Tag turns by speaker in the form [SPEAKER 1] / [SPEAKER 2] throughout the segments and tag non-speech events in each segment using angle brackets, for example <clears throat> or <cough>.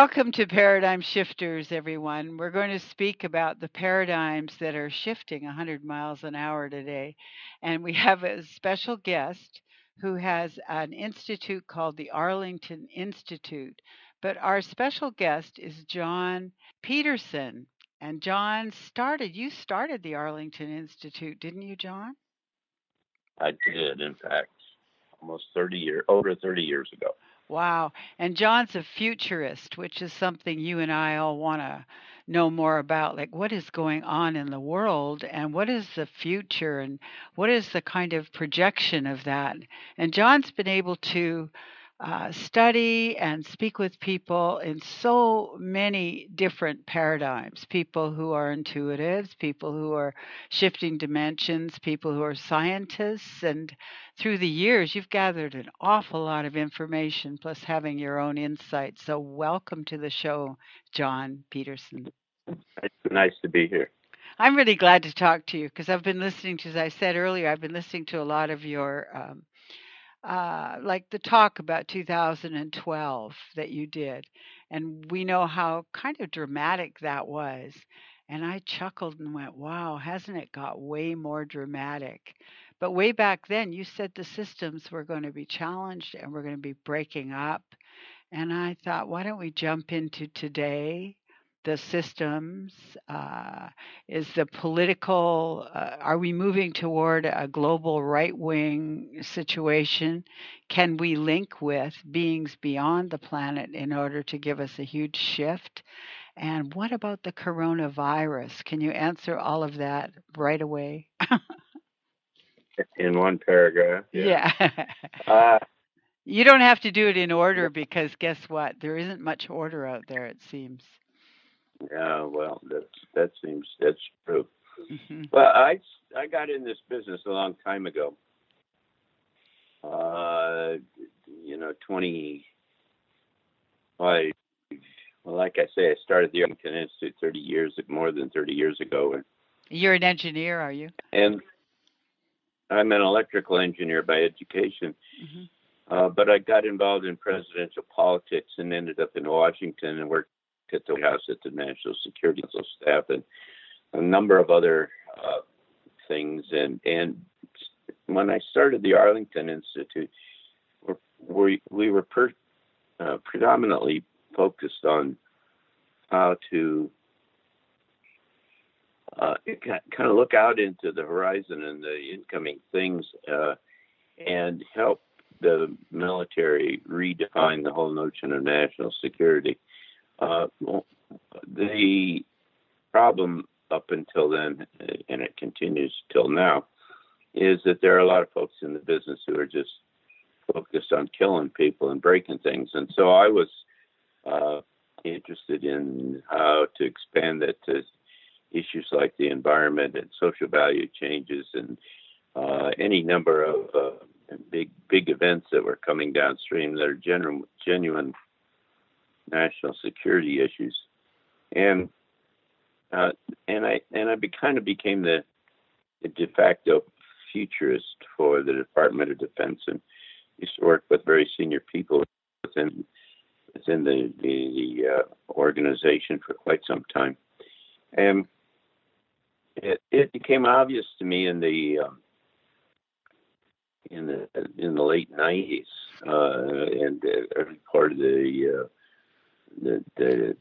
[SPEAKER 1] Welcome to Paradigm Shifters, everyone. We're going to speak about the paradigms that are shifting 100 miles an hour today. And we have a special guest who has an institute called the Arlington Institute. But our special guest is John Petersen. And John started, you started the Arlington Institute, didn't you, John?
[SPEAKER 2] I did, in fact, almost 30 years, over 30 years ago.
[SPEAKER 1] Wow. And John's a futurist, which is something you and I all want to know more about. Like, what is going on in the world and what is the future and what is the kind of projection of that? And John's been able to uh, study and speak with people in so many different paradigms people who are intuitives, people who are shifting dimensions, people who are scientists. And through the years, you've gathered an awful lot of information, plus having your own insights. So, welcome to the show, John Petersen.
[SPEAKER 2] It's nice to be here.
[SPEAKER 1] I'm really glad to talk to you because I've been listening to, as I said earlier, I've been listening to a lot of your um, uh, like the talk about 2012 that you did, and we know how kind of dramatic that was. And I chuckled and went, wow, hasn't it got way more dramatic? But way back then, you said the systems were going to be challenged and we're going to be breaking up. And I thought, why don't we jump into today the systems? Uh, is the political, uh, are we moving toward a global right wing situation? Can we link with beings beyond the planet in order to give us a huge shift? And what about the coronavirus? Can you answer all of that right away?
[SPEAKER 2] in one paragraph. <laughs>
[SPEAKER 1] Yeah. yeah. uh, you don't have to do it in order because guess what? There isn't much order out there, it seems.
[SPEAKER 2] Yeah, well, that's that seems that's true. Mm-hmm. Well, I I got in this business a long time ago. Uh, you know, twenty. I well, like I say, I started the Arlington Institute thirty years, more than thirty years ago. And,
[SPEAKER 1] You're an engineer, are you?
[SPEAKER 2] And I'm an electrical engineer by education. Mm-hmm. Uh, but I got involved in presidential politics and ended up in Washington and worked at the White House at the National Security Council staff and a number of other uh, things. And and when I started the Arlington Institute, we we were per, uh, predominantly focused on how to uh, kind of look out into the horizon and the incoming things uh, and help the military redefine the whole notion of national security. Uh, the problem up until then, and it continues till now, is that there are a lot of folks in the business who are just focused on killing people and breaking things. And so I was uh, interested in how to expand that to issues like the environment and social value changes and uh, any number of uh, big big events that were coming downstream that are genuine national security issues, and uh, and I and I be, kind of became the, the de facto futurist for the Department of Defense, and used to work with very senior people within within the the, the uh, organization for quite some time, and it it became obvious to me in the um, in the in the late '90s uh, and uh, early part of the uh, the, the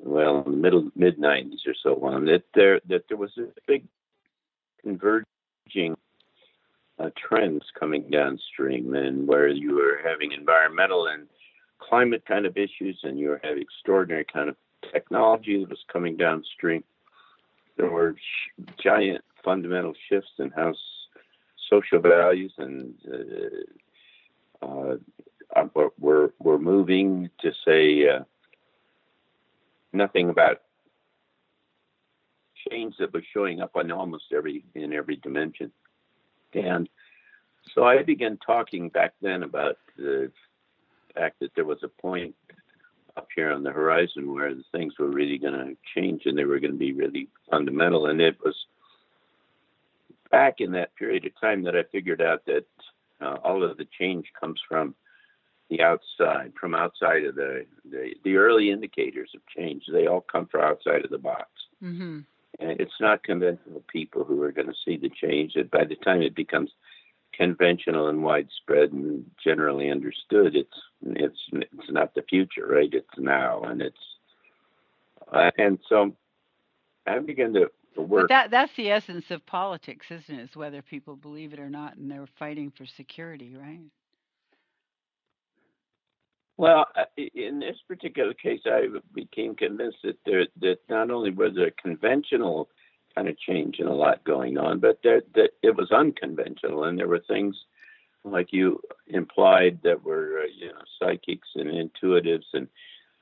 [SPEAKER 2] well, in the middle mid '90s or so on, that there that there was a big converging uh, trends coming downstream, and where you were having environmental and climate kind of issues, and you were having extraordinary kind of technology that was coming downstream. There were sh- giant fundamental shifts in how s- social values and uh, uh, uh, we're we're moving to say uh, nothing about change that was showing up on almost every in every dimension, and so I began talking back then about the fact that there was a point up here on the horizon where the things were really going to change and they were going to be really fundamental, and it was back in that period of time that I figured out that uh, all of the change comes from the outside, from outside of the, the the early indicators of change. They all come from outside of the box.
[SPEAKER 1] Mm-hmm.
[SPEAKER 2] And it's not conventional people who are going to see the change. That by the time it becomes conventional and widespread and generally understood, it's it's it's not the future, right? It's now, and it's uh, and so I begin to work.
[SPEAKER 1] But that that's the essence of politics, isn't it? Is whether people believe it or not, and they're fighting for security, right?
[SPEAKER 2] Well, in this particular case, I became convinced that there that not only was there a conventional kind of change and a lot going on, but that that it was unconventional, and there were things like you implied that were uh, you know psychics and intuitives and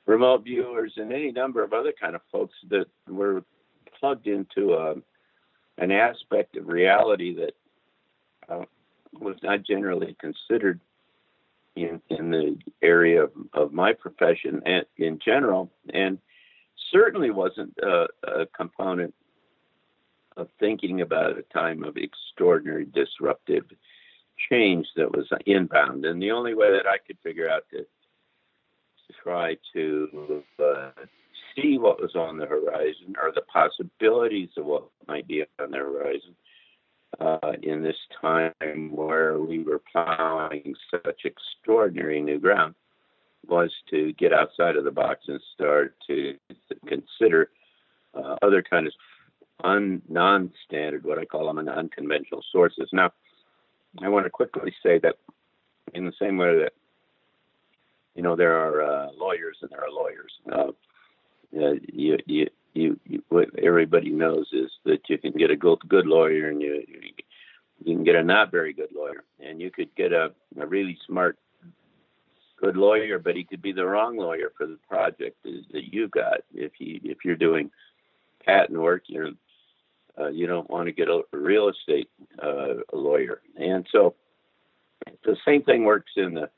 [SPEAKER 2] remote viewers and any number of other kind of folks that were plugged into a, um, an aspect of reality that uh, was not generally considered in, in the area of, of my profession and in general, and certainly wasn't a, a component of thinking about a time of extraordinary disruptive change that was inbound. And the only way that I could figure out to try to uh, see what was on the horizon or the possibilities of what might be on the horizon uh, in this time where we were plowing such extraordinary new ground was to get outside of the box and start to consider uh, other kind of un, non-standard, what I call them, unconventional sources. Now, I want to quickly say that in the same way that you know there are uh, lawyers and there are lawyers. Uh, uh, you, you, you, you, what everybody knows is that you can get a good, good lawyer and you, you can get a not very good lawyer, and you could get a, a really smart, good lawyer, but he could be the wrong lawyer for the project that you got. If he, if you're doing patent work, you're uh, you don't want to get a, real estate uh, lawyer, and so the same thing works in the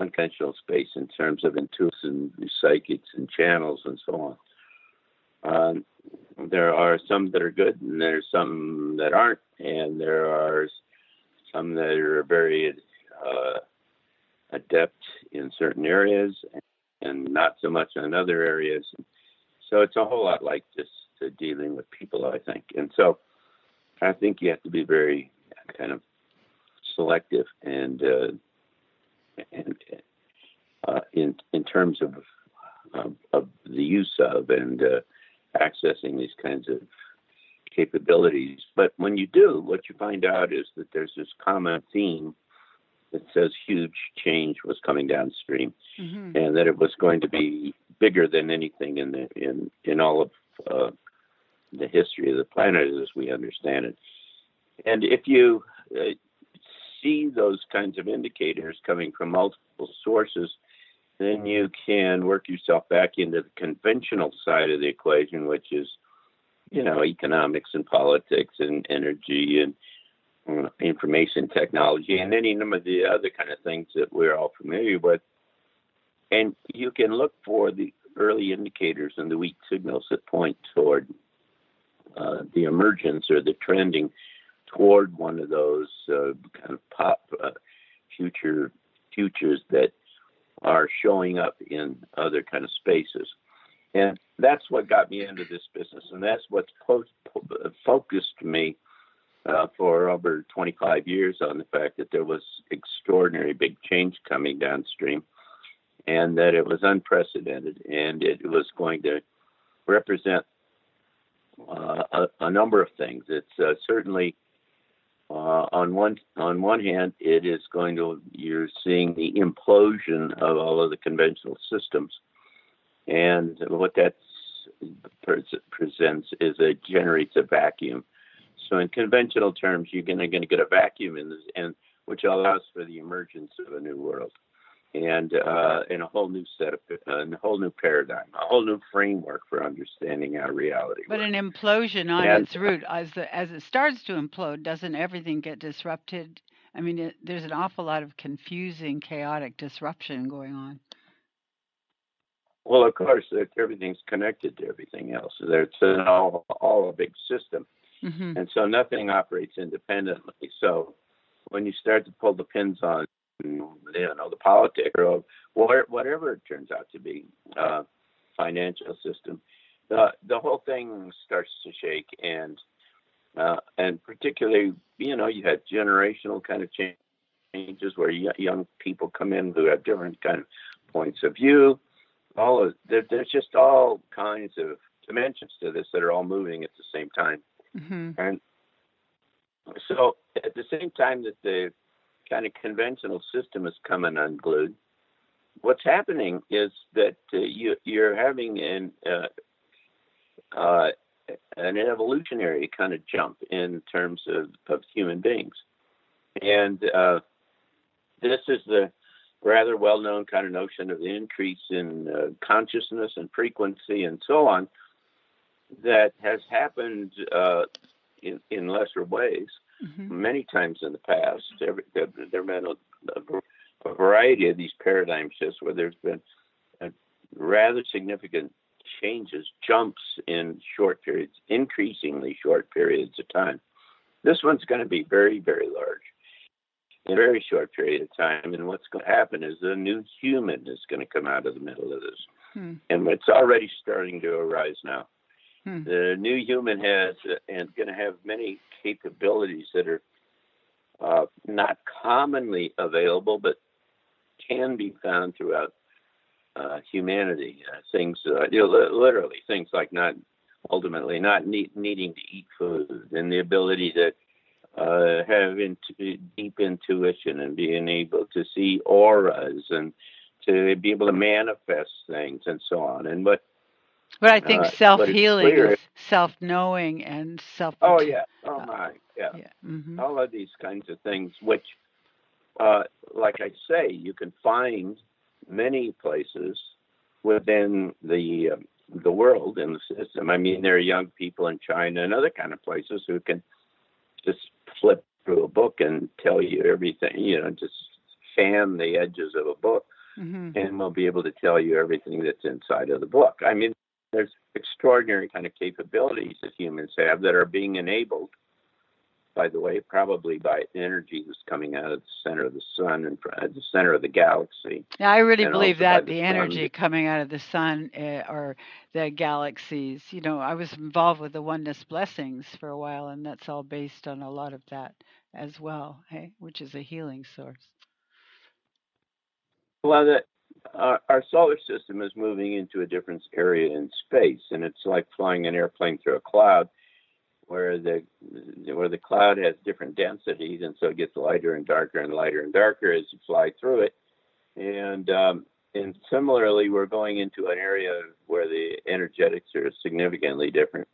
[SPEAKER 2] unconventional space in terms of intuition, psychics and channels and so on. Um, there are some that are good and there's some that aren't, and there are some that are very uh, adept in certain areas and not so much in other areas. So it's a whole lot like just uh, dealing with people, I think. And so I think you have to be very kind of selective and uh, and uh, in in terms of um, of the use of and uh, accessing these kinds of capabilities. But when you do, what you find out is that there's this common theme that says huge change was coming downstream, mm-hmm. and that it was going to be bigger than anything in the in in all of uh, the history of the planet as we understand it. And if you uh, see those kinds of indicators coming from multiple sources, then you can work yourself back into the conventional side of the equation, which is, you know, economics and politics and energy and information technology and any number of the other kind of things that we're all familiar with. And you can look for the early indicators and the weak signals that point toward uh, the emergence or the trending toward one of those uh, kind of pop uh, future futures that are showing up in other kind of spaces. And that's what got me into this business, and that's what's po- po- focused me uh, for over 25 years on the fact that there was extraordinary big change coming downstream, and that it was unprecedented, and it was going to represent uh, a, a, number of things. It's uh, certainly uh, on one on one hand, it is going to you're seeing the implosion of all of the conventional systems, and what that presents is it generates a vacuum. So in conventional terms, you're going to get a vacuum in this, and which allows for the emergence of a new world and uh, and a whole new set of a whole new paradigm, a whole new framework for understanding our reality.
[SPEAKER 1] But works. an implosion on and, its root, as the, as it starts to implode, doesn't everything get disrupted? I mean, it, there's an awful lot of confusing, chaotic disruption going on.
[SPEAKER 2] Well, of course, everything's connected to everything else. It's an all all a big system, mm-hmm. and so nothing operates independently. So when you start to pull the pins on you know the politics or whatever it turns out to be, uh, financial system, the the whole thing starts to shake, and uh, and particularly you know you had generational kind of changes where young people come in who have different kind of points of view. All of there, there's just all kinds of dimensions to this that are all moving at the same time, mm-hmm. and so at the same time that the kind of conventional system is coming unglued, what's happening is that uh, you, you're having an uh, uh, an evolutionary kind of jump in terms of, of human beings, and uh, this is the rather well-known kind of notion of the increase in uh, consciousness and frequency and so on that has happened uh, in, in lesser ways mm-hmm. many times in the past. There, there, have been a, a, variety of these paradigm shifts where there's been rather significant changes, jumps in short periods, increasingly short periods of time. This one's going to be very, very large in a very short period of time. And what's going to happen is a new human is going to come out of the middle of this. Hmm. And it's already starting to arise now. Hmm. The new human has and going to have many capabilities that are uh, not commonly available, but can be found throughout uh, humanity. Uh, things, uh, you know, literally things like not ultimately not need, needing to eat food and the ability to uh, have deep intuition and being able to see auras and to be able to manifest things and so on. And what
[SPEAKER 1] but I think uh, self healing is self knowing and self.
[SPEAKER 2] Oh yeah. Oh uh, my. Yeah. yeah. Mm-hmm. All of these kinds of things, which, uh, like I say, you can find many places within the um, the world and the system. I mean, there are young people in China and other kind of places who can just flip through a book and tell you everything. You know, just fan the edges of a book, mm-hmm. and will be able to tell you everything that's inside of the book. I mean, there's extraordinary kind of capabilities that humans have that are being enabled by the way, probably by energy that's coming out of the center of the sun and the center of the galaxy.
[SPEAKER 1] Yeah, I really believe that the, the energy coming out of the sun uh, or the galaxies. You know, I was involved with the oneness blessings for a while, and that's all based on a lot of that as well. Hey, which is a healing source.
[SPEAKER 2] Well, that our, our solar system is moving into a different area in space, and it's like flying an airplane through a cloud, where the where the cloud has different densities, and so it gets lighter and darker and lighter and darker as you fly through it. And um, and similarly, we're going into an area where the energetics are significantly different.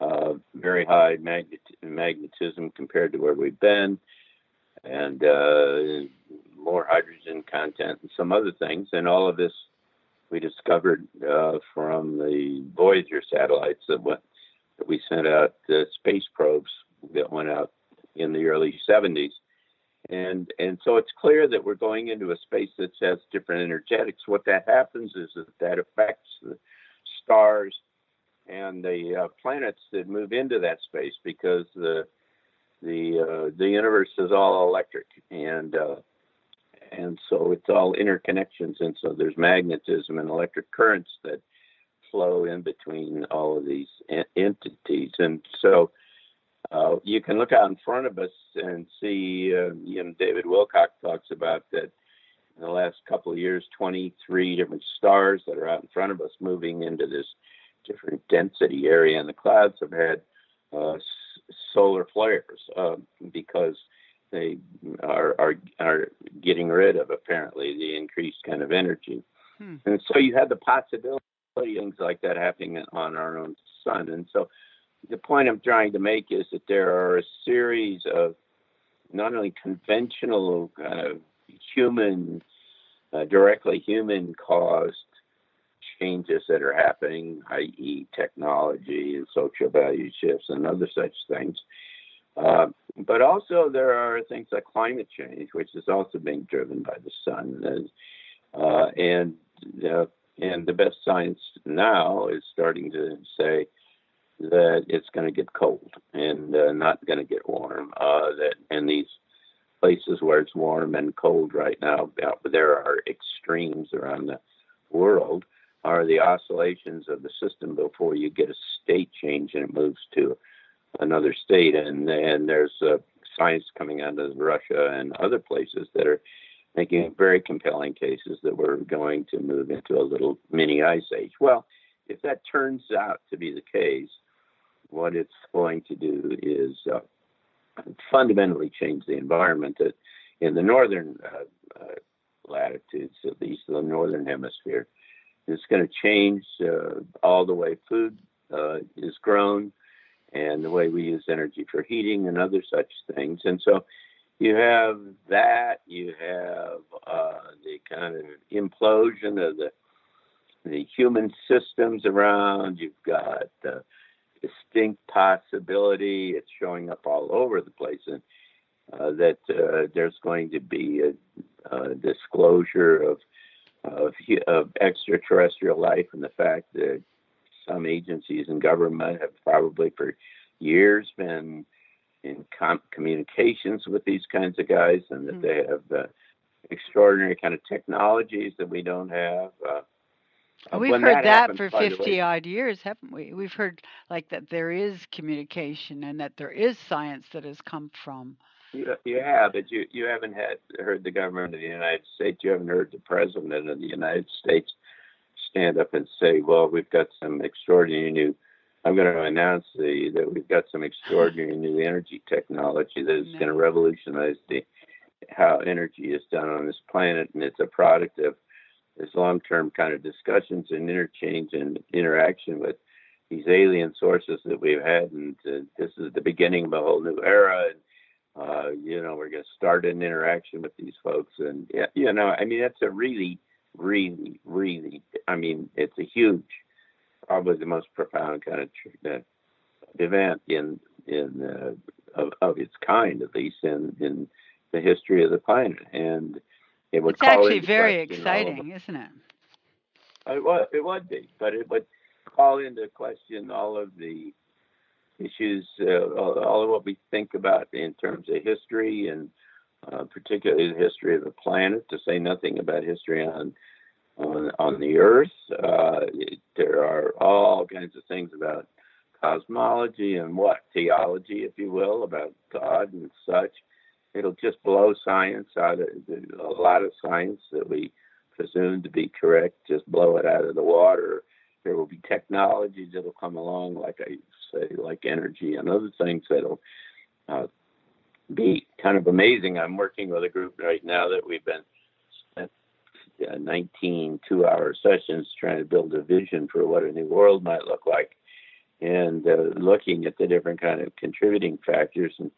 [SPEAKER 2] Uh, very high magnet- magnetism compared to where we've been, and uh, more hydrogen content and some other things. And all of this we discovered uh, from the Voyager satellites that went that we sent out the space probes that went out in the early 70s. And and so it's clear that we're going into a space that has different energetics. What that happens is that that affects the stars and the uh, planets that move into that space because the the uh, the universe is all electric and uh, and so it's all interconnections, and so there's magnetism and electric currents that flow in between all of these entities, and so uh, you can look out in front of us and see. Uh, you know, David Wilcock talks about that in the last couple of years, 23 different stars that are out in front of us moving into this different density area, and the clouds have had uh, solar flares uh, because they are are are getting rid of apparently the increased kind of energy. Hmm. And so you have the possibility of things like that happening on our own sun. And so the point I'm trying to make is that there are a series of not only conventional uh, human, uh, directly human caused changes that are happening, i.e., technology and social value shifts and other such things, uh, but also there are things like climate change, which is also being driven by the sun, uh, and uh, and the best science now is starting to say that it's going to get cold and uh, not going to get warm. Uh, that and these places where it's warm and cold right now. There are extremes around the world. Are the oscillations of the system before you get a state change and it moves to another state, and and there's uh, science coming out of Russia and other places that are making very compelling cases that we're going to move into a little mini ice age. Well, if that turns out to be the case, what it's going to do is uh, fundamentally change the environment that in the northern uh, uh, latitudes, at least the northern hemisphere, it's going to change uh, all the way. Food uh, is grown and the way we use energy for heating and other such things. And so you have that, you have uh, the kind of implosion of the the human systems around. You've got distinct possibility. It's showing up all over the place, and uh, that uh, there's going to be a, a disclosure of, of, of extraterrestrial life, and the fact that some agencies and government have probably for years been in com- communications with these kinds of guys, and that mm-hmm. they have uh, extraordinary kind of technologies that we don't have. Uh,
[SPEAKER 1] We've heard that, that happens, for 50 odd years, haven't we? We've heard like that there is communication and that there is science that has come from.
[SPEAKER 2] You, you have, but you, you haven't had heard the government of the United States. You haven't heard the president of the United States stand up and say, "Well, we've got some extraordinary new." I'm going to announce the, that we've got some extraordinary new energy technology that is no. going to revolutionize the how energy is done on this planet, and it's a product of this long-term kind of discussions and interchange and interaction with these alien sources that we've had, and uh, this is the beginning of a whole new era. And uh, you know, we're going to start an interaction with these folks, and yeah, you know, I mean, that's a really, really, really, I mean, it's a huge, probably the most profound kind of uh, event in in uh, of, of its kind, at least in in the history of the planet, and
[SPEAKER 1] it would. It's actually very exciting, isn't it?
[SPEAKER 2] It would, it would be, but it would call into question all of the issues, uh, all of what we think about in terms of history and uh, particularly the history of the planet, to say nothing about history on on, on the Earth. Uh, there are all kinds of things about cosmology and what theology, if you will, about God and such it'll just blow science out of a lot of science that we presume to be correct, just blow it out of the water. There will be technologies that'll come along, like I say, like energy and other things that'll uh, be kind of amazing. I'm working with a group right now that we've been spent uh, 19 two-hour sessions trying to build a vision for what a new world might look like, and uh, looking at the different kind of contributing factors and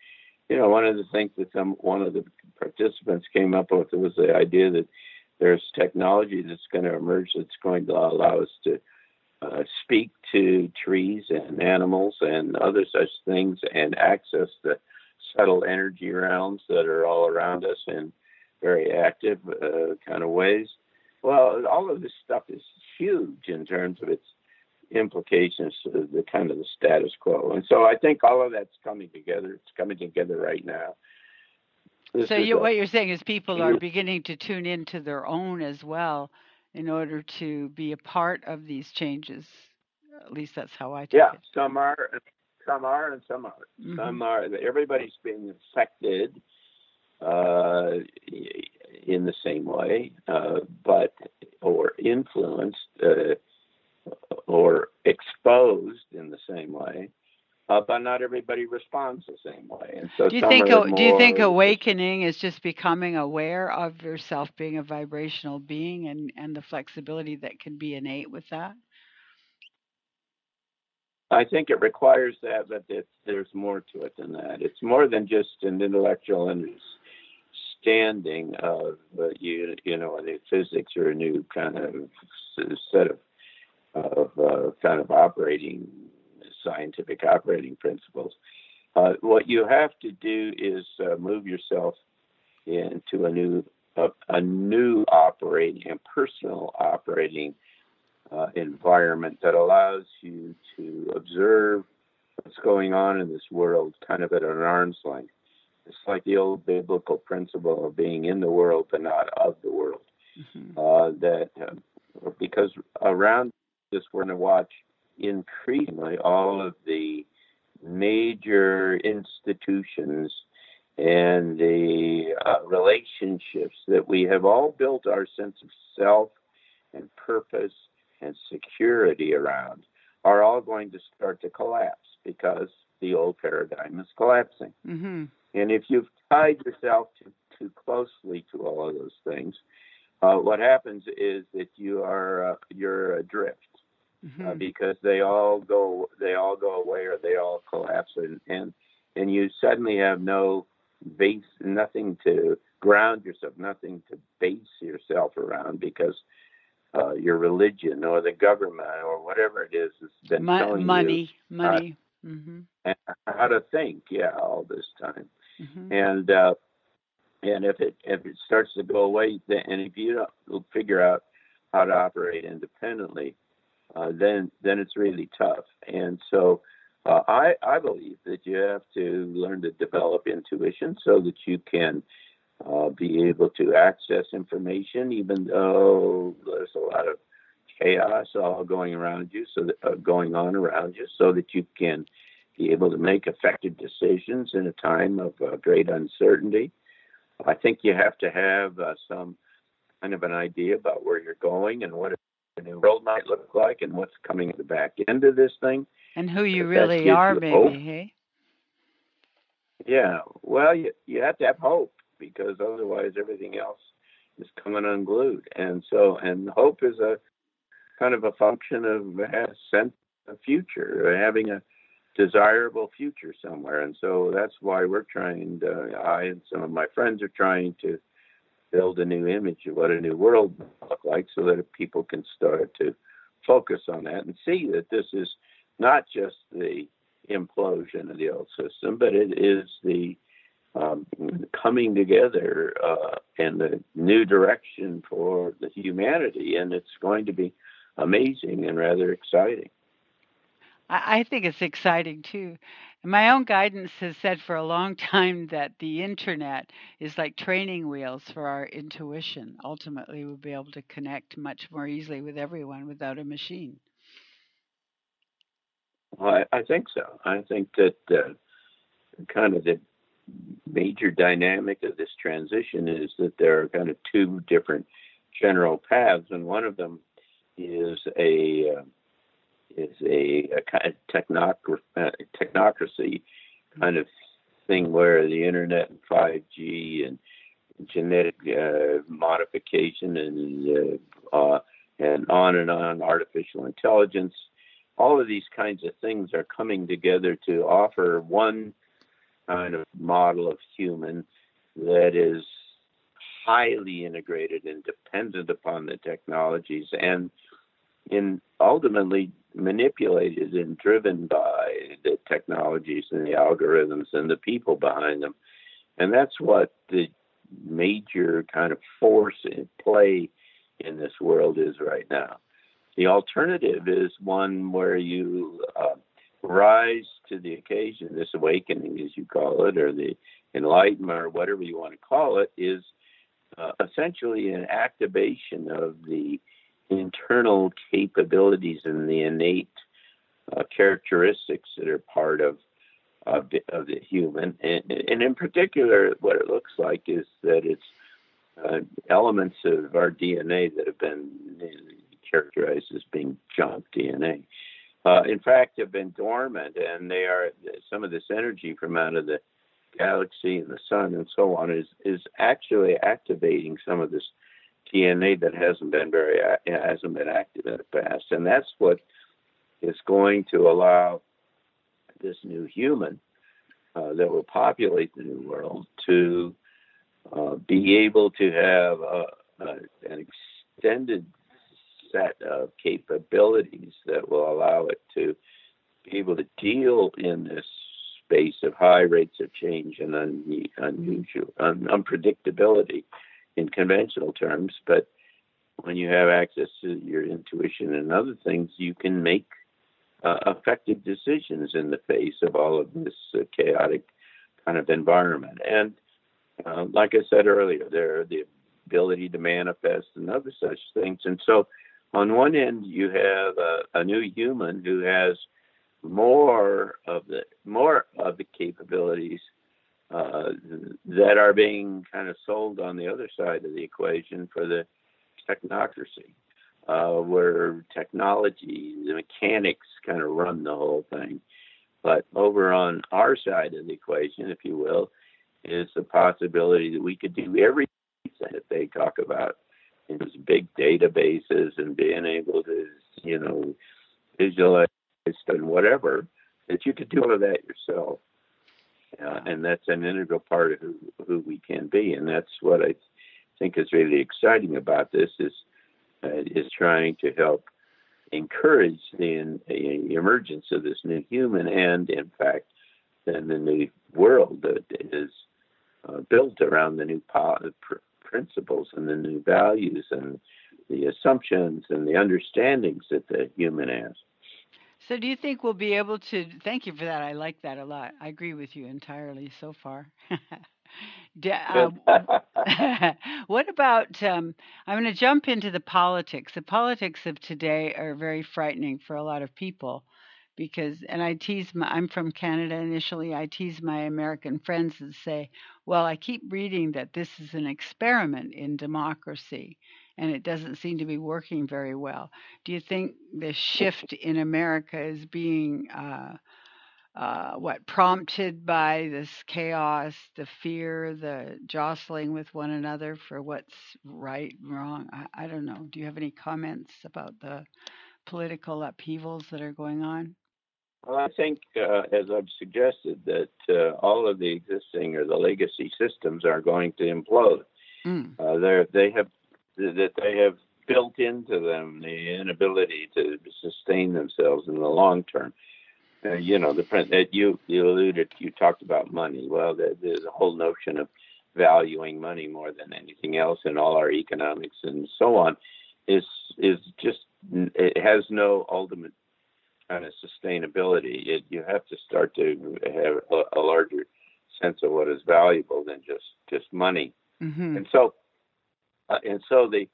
[SPEAKER 2] you know, one of the things that some one of the participants came up with was the idea that there's technology that's going to emerge that's going to allow us to uh, speak to trees and animals and other such things and access the subtle energy realms that are all around us in very active uh, kind of ways. Well, all of this stuff is huge in terms of its implications to the kind of the status quo. And so I think all of that's coming together. It's coming together right now.
[SPEAKER 1] This so you, a, what you're saying is people are beginning to tune into their own as well in order to be a part of these changes. At least that's how I take
[SPEAKER 2] yeah,
[SPEAKER 1] it.
[SPEAKER 2] Yeah, some are, some are, and some aren't. Mm-hmm. Some are. Everybody's being affected uh, in the same way, uh, but or influenced. Uh, or exposed in the same way, uh, but not everybody responds the same way. And so,
[SPEAKER 1] do you think do you think awakening is just becoming aware of yourself being a vibrational being and and the flexibility that can be innate with that?
[SPEAKER 2] I think it requires that, but there's more to it than that. It's more than just an intellectual understanding of uh, you, you know, the physics or a new kind of set of of uh, kind of operating scientific operating principles. Uh, what you have to do is uh, move yourself into a new a, a new operating and personal operating uh, environment that allows you to observe what's going on in this world kind of at an arm's length It's like the old biblical principle of being in the world but not of the world. Mm-hmm. Uh, that uh, because around this, we're going to watch increasingly all of the major institutions and the uh, relationships that we have all built our sense of self and purpose and security around are all going to start to collapse because the old paradigm is collapsing. Mm-hmm. And if you've tied yourself too, too closely to all of those things, uh, what happens is that you are uh, you're adrift mm-hmm. uh, because they all go they all go away or they all collapse and and and you suddenly have no base nothing to ground yourself nothing to base yourself around because uh, your religion or the government or whatever it is has been
[SPEAKER 1] Mo-
[SPEAKER 2] telling
[SPEAKER 1] money,
[SPEAKER 2] you
[SPEAKER 1] money, mm-hmm.
[SPEAKER 2] how to think. Yeah, all this time, mm-hmm. and uh, and if it if it starts to go away, then, and if you don't figure out how to operate independently, uh, then then it's really tough. And so. Uh, I, I believe that you have to learn to develop intuition so that you can uh, be able to access information, even though there's a lot of chaos all going around you, so that, uh, going on around you, so that you can be able to make effective decisions in a time of uh, great uncertainty. I think you have to have uh, some kind of an idea about where you're going and what the new world might look like and what's coming at the back end of this thing.
[SPEAKER 1] And who you really are, maybe, hope. hey?
[SPEAKER 2] Yeah, well, you, you have to have hope because otherwise everything else is coming unglued. And so, and hope is a kind of a function of a sense of future, having a desirable future somewhere. And so that's why we're trying to, I and some of my friends are trying to build a new image of what a new world look like so that people can start to focus on that and see that this is not just the implosion of the old system, but it is the um, coming together uh, and the new direction for the humanity, and it's going to be amazing and rather exciting.
[SPEAKER 1] I, think it's exciting too. my own guidance has said for a long time that the internet is like training wheels for our intuition. Ultimately, we'll be able to connect much more easily with everyone without a machine.
[SPEAKER 2] Well, I, I think so. I think that uh, kind of the major dynamic of this transition is that there are kind of two different general paths, and one of them is a uh, is a, a kind of technocracy, uh, technocracy kind of thing where the internet and 5G and genetic uh, modification and uh, uh, and on and on, artificial intelligence, all of these kinds of things are coming together to offer one kind of model of human that is highly integrated and dependent upon the technologies and in ultimately manipulated and driven by the technologies and the algorithms and the people behind them. And that's what the major kind of force in play in this world is right now. The alternative is one where you uh, rise to the occasion, this awakening, as you call it, or the enlightenment, or whatever you want to call it, is uh, essentially an activation of the internal capabilities and the innate uh, characteristics that are part of of the, of the human, and, and, in particular, what it looks like is that it's uh, elements of our DNA that have been characterized as being junk DNA. Uh, in fact, have been dormant, and they are some of this energy from out of the galaxy and the sun and so on is is actually activating some of this DNA that hasn't been very hasn't been active in the past, and that's what is going to allow this new human uh, that will populate the new world to uh, be able to have a, a, an extended set of capabilities that will allow it to be able to deal in this space of high rates of change and un- unusual un- unpredictability in conventional terms, but when you have access to your intuition and other things, you can make uh, effective decisions in the face of all of this uh, chaotic kind of environment. And uh, like I said earlier, there are the ability to manifest and other such things. And so, on one end, you have a, a new human who has more of the more of the capabilities uh, that are being kind of sold on the other side of the equation for the technocracy, uh, where technology, the mechanics kind of run the whole thing. But over on our side of the equation, if you will, is the possibility that we could do everything that they talk about these big databases and being able to, you know, visualize and whatever, that you could do all of that yourself. Uh, and that's an integral part of who, who we can be. And that's what I think is really exciting about this is uh, is trying to help encourage the, the emergence of this new human and, in fact, then the new world that is uh, built around the new po- principles and the new values and the assumptions and the understandings that the human has.
[SPEAKER 1] So, do you think we'll be able to? Thank you for that. I like that a lot. I agree with you entirely so far. <laughs> uh, <laughs> what about? Um, I'm going to jump into the politics. The politics of today are very frightening for a lot of people because, and I tease my, I'm from Canada initially, I tease my American friends and say, well, I keep reading that this is an experiment in democracy and it doesn't seem to be working very well. Do you think the shift in America is being uh, uh, what prompted by this chaos, the fear, the jostling with one another for what's right, and wrong? I, I don't know. Do you have any comments about the political upheavals that are going on?
[SPEAKER 2] Well, I think, uh, as I've suggested, that uh, all of the existing or the legacy systems are going to implode. Mm. Uh, they have that they have built into them the inability to sustain themselves in the long term. Uh, you know, the that you you alluded, you talked about money. Well, the, the, the whole notion of valuing money more than anything else in all our economics and so on is is just it has no ultimate kind of sustainability. It, you have to start to have a, a, larger sense of what is valuable than just just money. Mm-hmm. And so, uh, and so the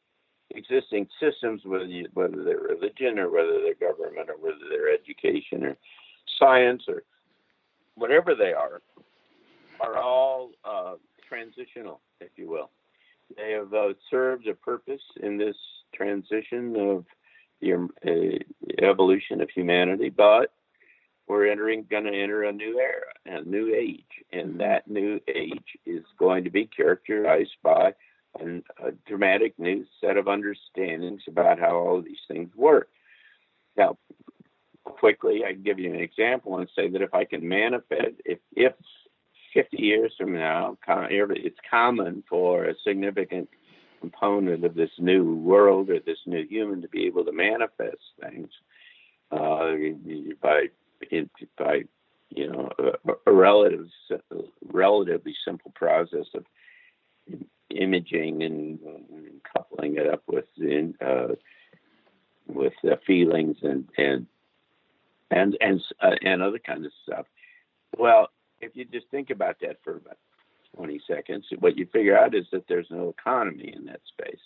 [SPEAKER 2] existing systems, whether you, whether they're religion or whether they're government or whether they're education or science or whatever they are, are all uh, transitional, if you will. They have uh, served a purpose in this transition of the uh, evolution of humanity, but we're entering going to enter a new era, a new age, and that new age is going to be characterized by an, a dramatic new set of understandings about how all these things work. Now, quickly, I can give you an example and say that if I can manifest, if, if 50 years from now, it's common for a significant component of this new world or this new human to be able to manifest things uh, by by you know a, a relative relatively simple process of imaging and, coupling it up with uh, with uh, feelings and and and and uh, and other kinds of stuff. Well, if you just think about that for about 20 seconds, what you figure out is that there's no economy in that space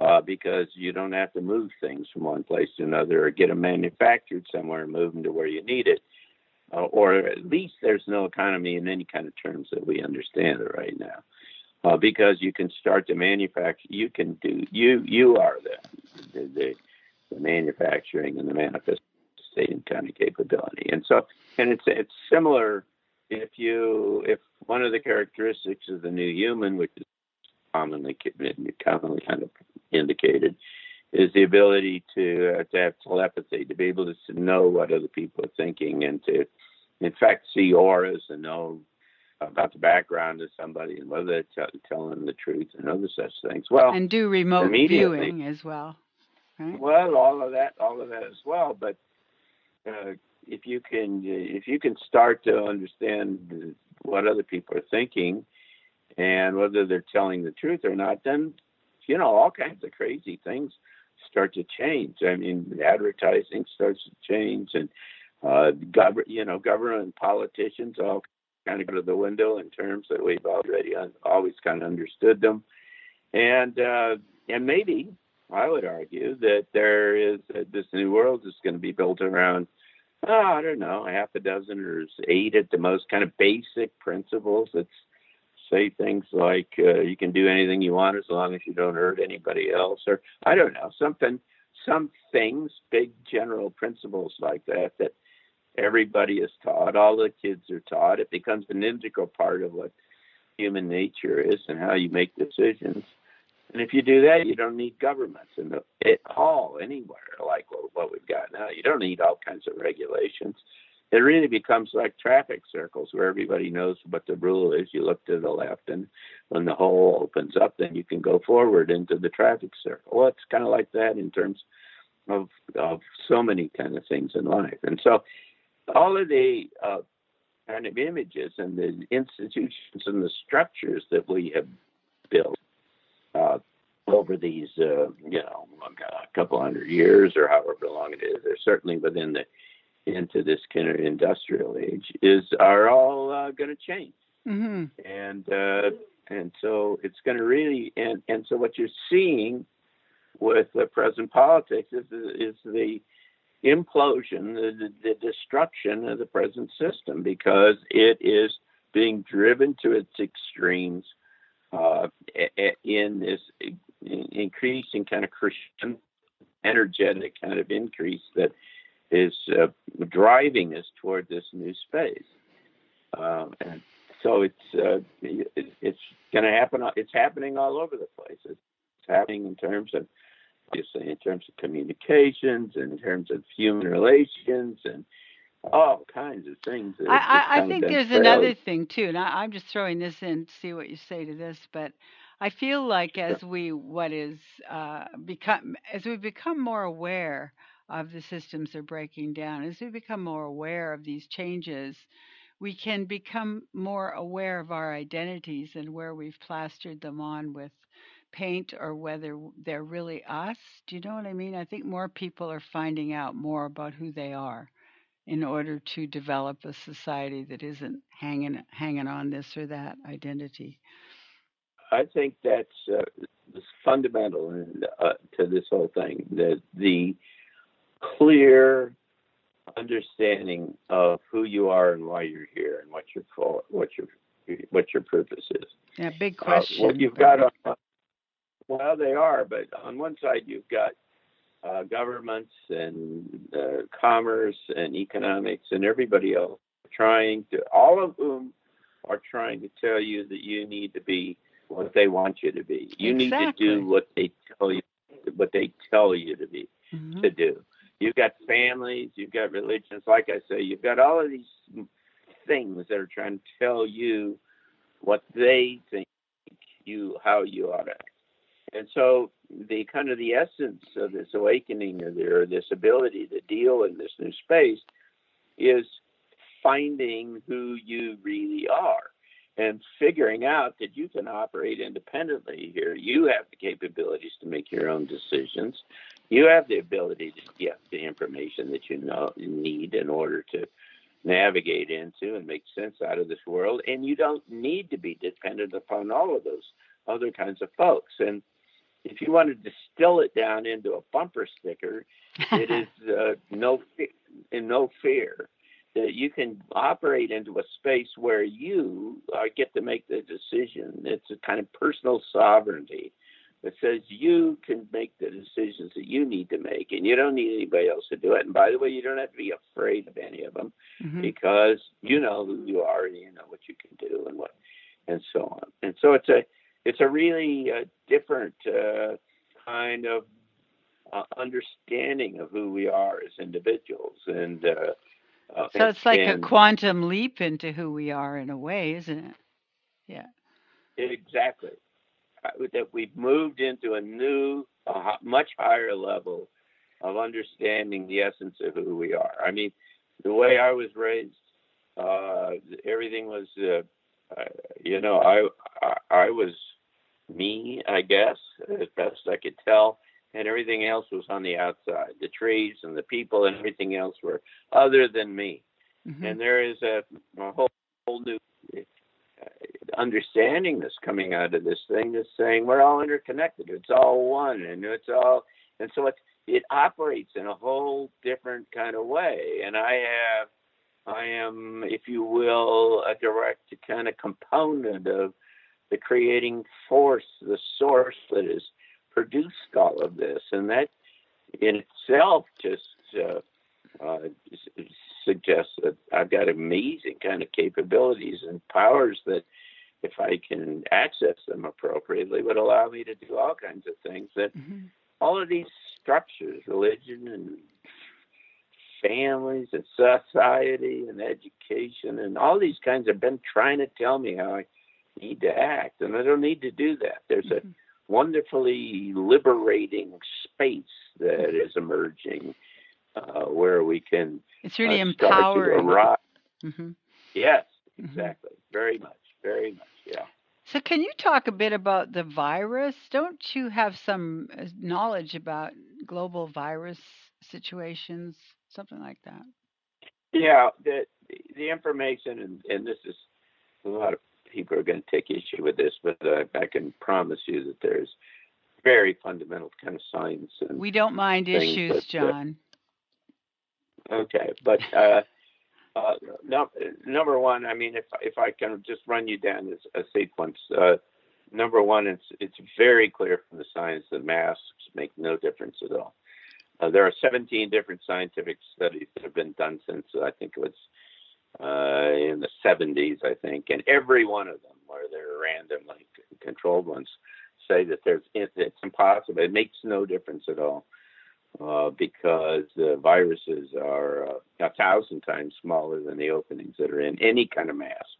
[SPEAKER 2] uh, because you don't have to move things from one place to another or get them manufactured somewhere and move them to where you need it. Uh, or at least there's no economy in any kind of terms that we understand it right now. Uh, because you can start to manufacture, you can do, you you are the, the, the, the manufacturing and the manifestation kind of capability. And so, and it's, it's similar if you if one of the characteristics of the new human, which is commonly commonly kind of indicated, is the ability to uh, to have telepathy, to be able to know what other people are thinking, and to, in fact, see auras and know about the background of somebody and whether they're t- telling the truth and other such things. Well,
[SPEAKER 1] and do remote viewing as well. Right?
[SPEAKER 2] Well, all of that, all of that as well, but uh, if you can if you can start to understand what other people are thinking and whether they're telling the truth or not, then you know all kinds of crazy things start to change. I mean, advertising starts to change, and uh, gov- you know, government politicians, all kind of go to the window in terms that we've already un- always kind of understood them, and uh, and maybe I would argue that there is uh, this new world is going to be built around. Oh, I don't know, a half a dozen or eight at the most, kind of basic principles that say things like uh, you can do anything you want as long as you don't hurt anybody else, or I don't know, something, some things, big general principles like that that everybody is taught, all the kids are taught. It becomes an integral part of what human nature is and how you make decisions. And if you do that, you don't need governments in the, at all anywhere like what, we've got now. You don't need all kinds of regulations. It really becomes like traffic circles where everybody knows what the rule is. You look to the left, and when the hole opens up, then you can go forward into the traffic circle. Well, it's kind of like that in terms of of so many kind of things in life. And so, all of the uh, kind of images and the institutions and the structures that we have built over these, uh, you know, a couple hundred years or however long it is. They're certainly within the into this kind of industrial age is are all uh, going to change,
[SPEAKER 1] mm-hmm.
[SPEAKER 2] and uh, and so it's going to really and and so what you're seeing with the present politics is is the implosion, the, the destruction of the present system because it is being driven to its extremes uh, in this increasing kind of Christian energetic kind of increase that is uh, driving us toward this new space. Uh, and so it's uh, it, it's going to happen. It's happening all over the place. It's happening in terms of obviously in terms of communications and in terms of human relations and all kinds of things.
[SPEAKER 1] I, I, I think there's another thing too, and I, am just throwing this in to see what you say to this, but I feel like as we what is uh, become as we become more aware of the systems are breaking down, as we become more aware of these changes, we can become more aware of our identities and where we've plastered them on with paint or whether they're really us. Do you know what I mean? I think more people are finding out more about who they are in order to develop a society that isn't hanging hanging on this or that identity.
[SPEAKER 2] I think that's uh, fundamental in, uh, to this whole thing. That the clear understanding of who you are and why you're here and what your what your what your purpose is.
[SPEAKER 1] Yeah, big question.
[SPEAKER 2] Uh, what you've got on, well, they are, but on one side you've got uh, governments and uh, commerce and economics and everybody else trying to, all of whom are trying to tell you that you need to be what they want you to be. You
[SPEAKER 1] exactly.
[SPEAKER 2] need to do what they tell you what they tell you to be
[SPEAKER 1] mm-hmm.
[SPEAKER 2] to do. You've got families, you've got religions, like I say, you've got all of these things that are trying to tell you what they think you how you ought to act. And so the kind of the essence of this awakening or, the, or this ability to deal in this new space is finding who you really are and figuring out that you can operate independently here. You have the capabilities to make your own decisions. You have the ability to get the information that you know you need in order to navigate into and make sense out of this world. And you don't need to be dependent upon all of those other kinds of folks. And if you want to distill it down into a bumper sticker, it is <laughs> uh, no in no fear that you can operate into a space where you uh, get to make the decision. It's a kind of personal sovereignty that says you can make the decisions that you need to make, and you don't need anybody else to do it. And by the way, you don't have to be afraid of any of them
[SPEAKER 1] mm-hmm.
[SPEAKER 2] because you know who you are and you know what you can do and what, and so on. And so it's a it's a really uh, different uh, kind of uh, understanding of who we are as individuals and uh,
[SPEAKER 1] so it's like a quantum leap into who we are in a way, isn't it? Yeah.
[SPEAKER 2] Exactly. Uh, that we've moved into a new, a much higher level of understanding the essence of who we are. I mean, the way I was raised, uh, everything was, uh, uh, you know, I, I, I was me, I guess, as best I could tell and everything else was on the outside. The trees and the people and everything else were other than me.
[SPEAKER 1] Mm-hmm.
[SPEAKER 2] And there is a, a whole, whole new understanding that's coming out of this thing is saying we're all interconnected. It's all one, and it's all, and so it it operates in a whole different kind of way. And I have, I am, if you will, a direct kind of component of the creating force, the source that has produced all of this, and that in itself just uh, uh, suggests that I've got amazing kind of capabilities and powers that, if I can access them appropriately, would allow me to do all kinds of things that mm-hmm. all of these structures, religion and families and society and education and all these kinds have been trying to tell me how I need to act, and I don't need to do that. There's mm-hmm. a wonderfully liberating space that is emerging uh, where we can.
[SPEAKER 1] It's really uh, empowering.
[SPEAKER 2] Mm-hmm. Yes, mm-hmm. exactly. Mm-hmm. Very much. Very much. Yeah.
[SPEAKER 1] So, can you talk a bit about the virus? Don't you have some uh, knowledge about global virus situations, something like that?
[SPEAKER 2] Yeah, the the information, and, and this is a lot of people are going to take issue with this, but uh, I can promise you that there's very fundamental kind of science. And
[SPEAKER 1] we don't mind issues, that, John.
[SPEAKER 2] Okay, but uh, uh, no, number one, I mean, if if I can just run you down this a sequence. Uh, number one, it's it's very clear from the science that masks make no difference at all. Uh, there are 17 different scientific studies that have been done since I think it was uh, in the 70s, I think, and every one of them, where they're randomly controlled ones, say that there's it's impossible. It makes no difference at all uh, because the viruses are uh, a thousand times smaller than the openings that are in any kind of mask.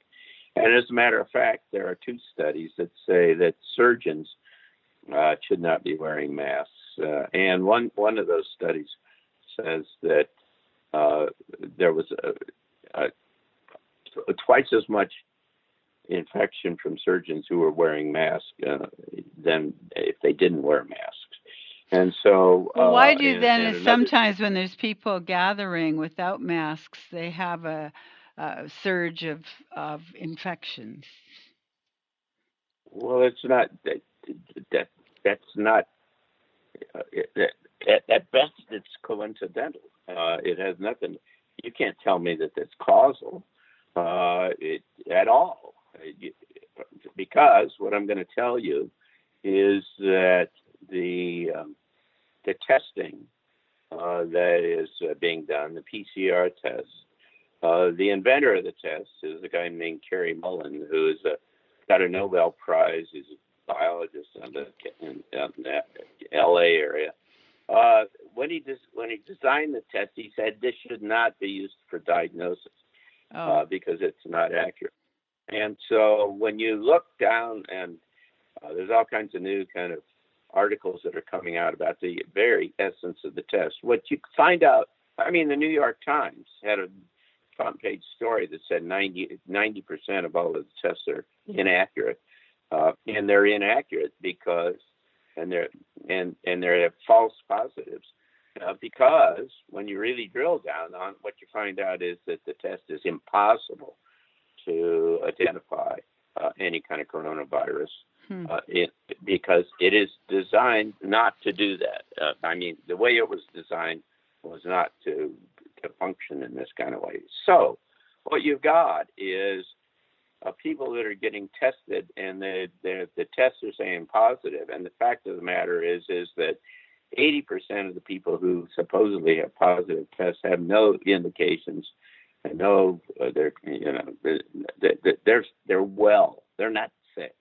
[SPEAKER 2] And as a matter of fact, there are two studies that say that surgeons uh, should not be wearing masks. Uh, and one one of those studies says that uh, there was a, a, twice as much infection from surgeons who were wearing masks uh, than if they didn't wear masks. And so,
[SPEAKER 1] well, why uh, do and, then? And sometimes when there's people gathering without masks, they have a, a surge of of infections.
[SPEAKER 2] Well, it's not that that that's not uh, at, at best it's coincidental. Uh, it has nothing. You can't tell me that it's causal uh, it, at all, because what I'm going to tell you is that the um, the testing uh, that is uh, being done, the PCR test. Uh, the inventor of the test is a guy named Kary Mullis, who's got a Nobel Prize. He's a biologist in the, in, in the L.A. area. Uh, when he des- when he designed the test, he said this should not be used for diagnosis oh. Uh, because it's not accurate. And so when you look down and uh, there's all kinds of new kind of articles that are coming out about the very essence of the test. What you find out, I mean, the New York Times had a front page story that said 90 percent of all of the tests are inaccurate, uh, and they're inaccurate because and they're and and they're false positives. Uh, because when you really drill down on what you find out is that the test is impossible to identify uh, any kind of coronavirus hmm. uh, it, because it is designed not to do that. Uh, I mean, the way it was designed was not to to function in this kind of way. So, what you've got is uh, people that are getting tested, and the, the the tests are saying positive. And the fact of the matter is, is that 80% of the people who supposedly have positive tests have no indications and no, uh, they're you know they're, they're they're well. They're not sick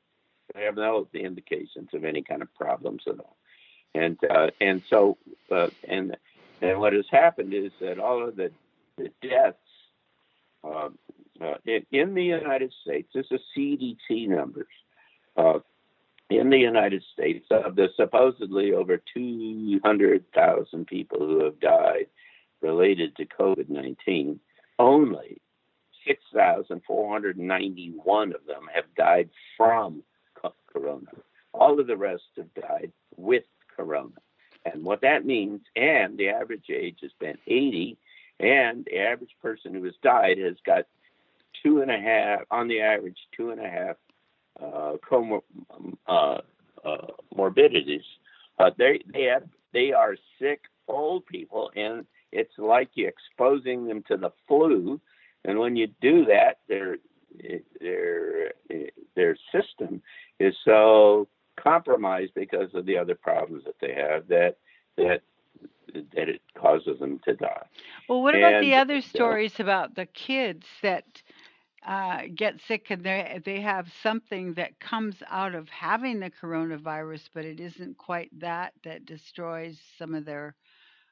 [SPEAKER 2] they have no indications of any kind of problems at all. And uh, and so uh, and and what has happened is that all of the, the deaths uh, uh in, in, the United States, this is CDC numbers. In the United States, of the supposedly over 200,000 people who have died related to COVID 19, only 6,491 of them have died from corona. All of the rest have died with corona. And what that means, and the average age has been 80, and the average person who has died has got two and a half, on the average, two and a half uh, comor- uh, uh, morbidities. Uh, they they have they are sick old people, and it's like you exposing them to the flu. And when you do that, their their their system is so compromised because of the other problems that they have that that that it causes them to die.
[SPEAKER 1] Well, what about and, the other stories uh, about the kids that uh, get sick and they they have something that comes out of having the coronavirus, but it isn't quite that that destroys some of their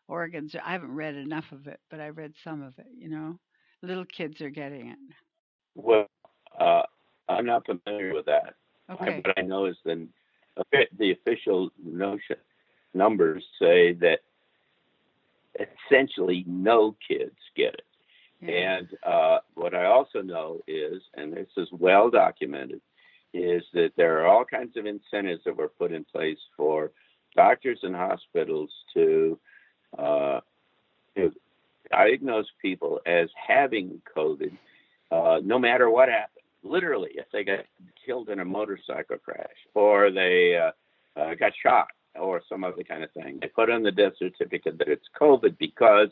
[SPEAKER 1] organs. I haven't read enough of it, but I read some of it. You know, little kids are getting it.
[SPEAKER 2] Well, uh, I'm not familiar with that.
[SPEAKER 1] Okay.
[SPEAKER 2] What I know is the the official notion numbers say that essentially no kids get it. And uh, what I also know is, and this is well documented, is that there are all kinds of incentives that were put in place for doctors and hospitals to, uh, to diagnose people as having COVID, uh, no matter what happened. Literally, if they got killed in a motorcycle crash or they uh, uh, got shot or some other kind of thing, they put on the death certificate that it's COVID because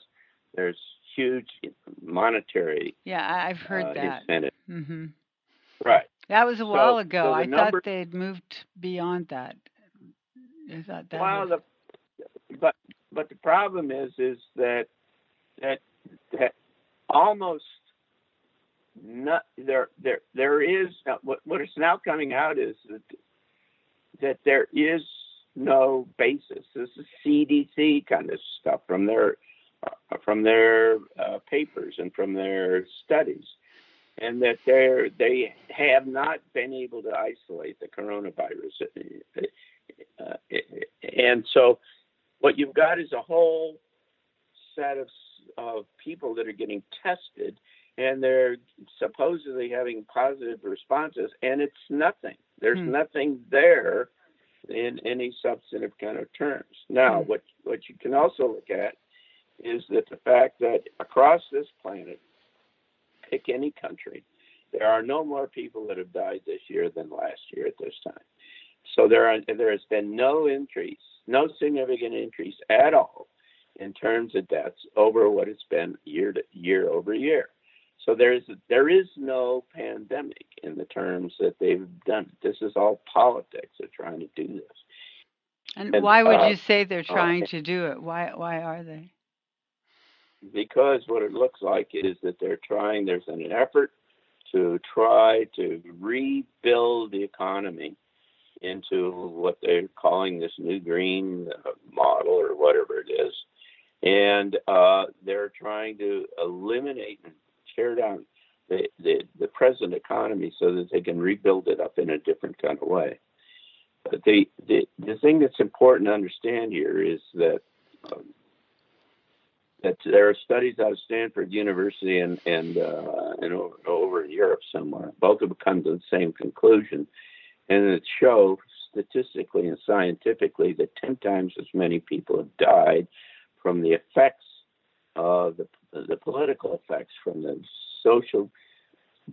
[SPEAKER 2] there's huge monetary.
[SPEAKER 1] Yeah, I've heard
[SPEAKER 2] uh,
[SPEAKER 1] that.
[SPEAKER 2] Incentive.
[SPEAKER 1] Mm-hmm.
[SPEAKER 2] Right.
[SPEAKER 1] That was a while ago.
[SPEAKER 2] So
[SPEAKER 1] I
[SPEAKER 2] number,
[SPEAKER 1] thought they'd moved beyond that. I thought that
[SPEAKER 2] well,
[SPEAKER 1] was...
[SPEAKER 2] the, but but the problem is is that that that almost not there there there is what what is now coming out is that that there is no basis. This is CDC kind of stuff from their uh, from their uh, papers and from their studies, and that they they have not been able to isolate the coronavirus. Uh, and so, what you've got is a whole set of of people that are getting tested, and they're supposedly having positive responses, and it's nothing. There's hmm. nothing there in any substantive kind of terms. Now, hmm. what what you can also look at is that the fact that across this planet, pick any country, there are no more people that have died this year than last year at this time. So there are, there has been no increase, no significant increase at all in terms of deaths over what it's been year to year over year. So there's there is no pandemic in the terms that they've done. This is all politics. They're trying to do this.
[SPEAKER 1] And, and why would uh, you say they're uh, trying uh, to do it? Why why are they?
[SPEAKER 2] Because what it looks like is that they're trying, there's an effort to try to rebuild the economy into what they're calling this new green uh, model or whatever it is. And uh, they're trying to eliminate and tear down the, the, the present economy so that they can rebuild it up in a different kind of way. But the, the, the thing that's important to understand here is that um, that there are studies out of Stanford University and and uh, and over, over in Europe somewhere. Both have come to the same conclusion, and it shows statistically and scientifically that ten times as many people have died from the effects of the the political effects from the social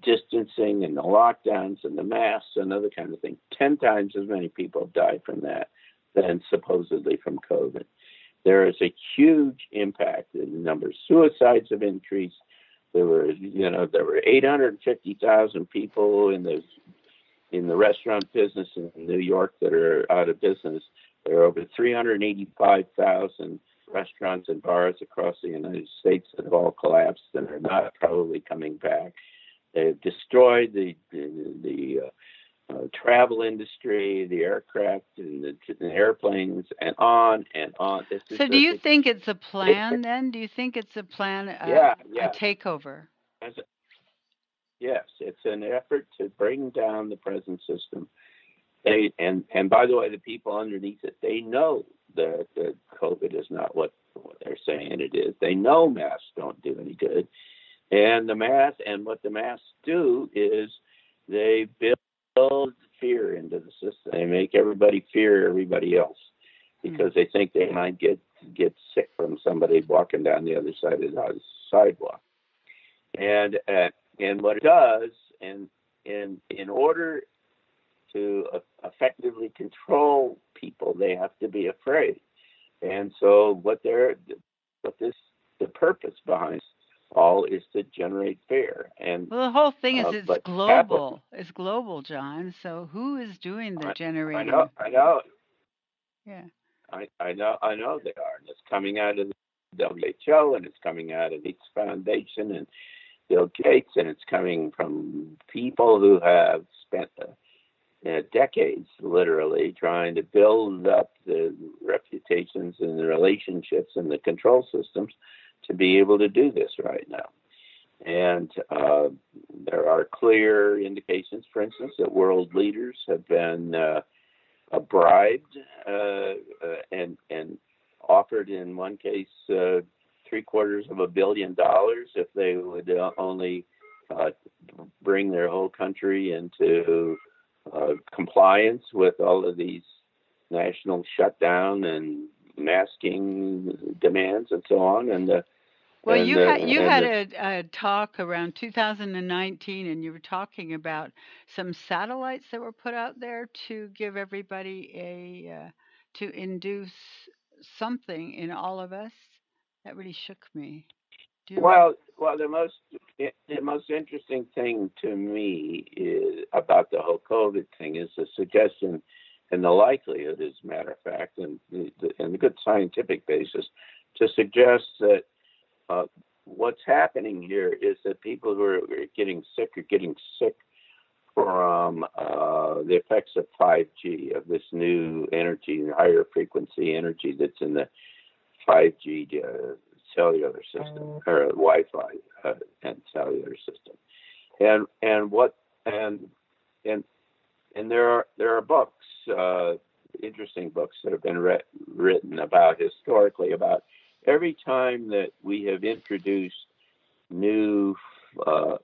[SPEAKER 2] distancing and the lockdowns and the masks and other kind of thing. Ten times as many people have died from that than supposedly from COVID there is a huge impact in the number of suicides have increased. There were, you know, there were 850,000 people in the in the restaurant business in New York that are out of business. There are over 385,000 restaurants and bars across the United States that have all collapsed and are not probably coming back. They've destroyed the the, the uh, uh, travel industry, the aircraft and the, the, airplanes, and on and on.
[SPEAKER 1] This so, do you think it's a plan then? Do you think it's a plan, uh,
[SPEAKER 2] yeah, yeah.
[SPEAKER 1] a takeover?
[SPEAKER 2] A, yes, it's an effort to bring down the present system. They and and by the way, the people underneath it, they know that, that COVID is not what, what they're saying it is. They know masks don't do any good, and the masks and what the masks do is they build build fear into the system. They make everybody fear everybody else because mm. they think they might get get sick from somebody walking down the other side of the sidewalk. And uh, and what it does, and in in order to effectively control people, they have to be afraid. And so, what they're, what this, the purpose behind all is to generate fear. And
[SPEAKER 1] well, the whole thing is uh, it's global. Capital, it's global, John. So who is doing the generating?
[SPEAKER 2] I know. I know.
[SPEAKER 1] Yeah.
[SPEAKER 2] I, I know. I know they are, and it's coming out of the WHO, and it's coming out of Gates Foundation and Bill Gates, and it's coming from people who have spent uh, decades, literally, trying to build up the reputations and the relationships and the control systems to be able to do this right now. And uh, there are clear indications, for instance, that world leaders have been uh, bribed uh, uh, and and offered, in one case, uh, three quarters of a billion dollars if they would only bring their whole country into compliance with all of these national shutdown and masking demands and so on. And uh,
[SPEAKER 1] well,
[SPEAKER 2] and,
[SPEAKER 1] you had you had a, a, talk around 2019, and you were talking about some satellites that were put out there to give everybody a uh, to induce something in all of us. That really shook me.
[SPEAKER 2] well, well, the most the most interesting thing to me is about the whole COVID thing is the suggestion and the likelihood, as a matter of fact, and and the good scientific basis to suggest that uh, what's happening here is that people who are getting sick are getting sick from uh, the effects of 5G, of this new energy, higher frequency energy that's in the 5G uh, cellular system or Wi-Fi uh, and cellular system, and and what and and and there are there are books, uh, interesting books that have been re- written about historically about every time that we have introduced new uh,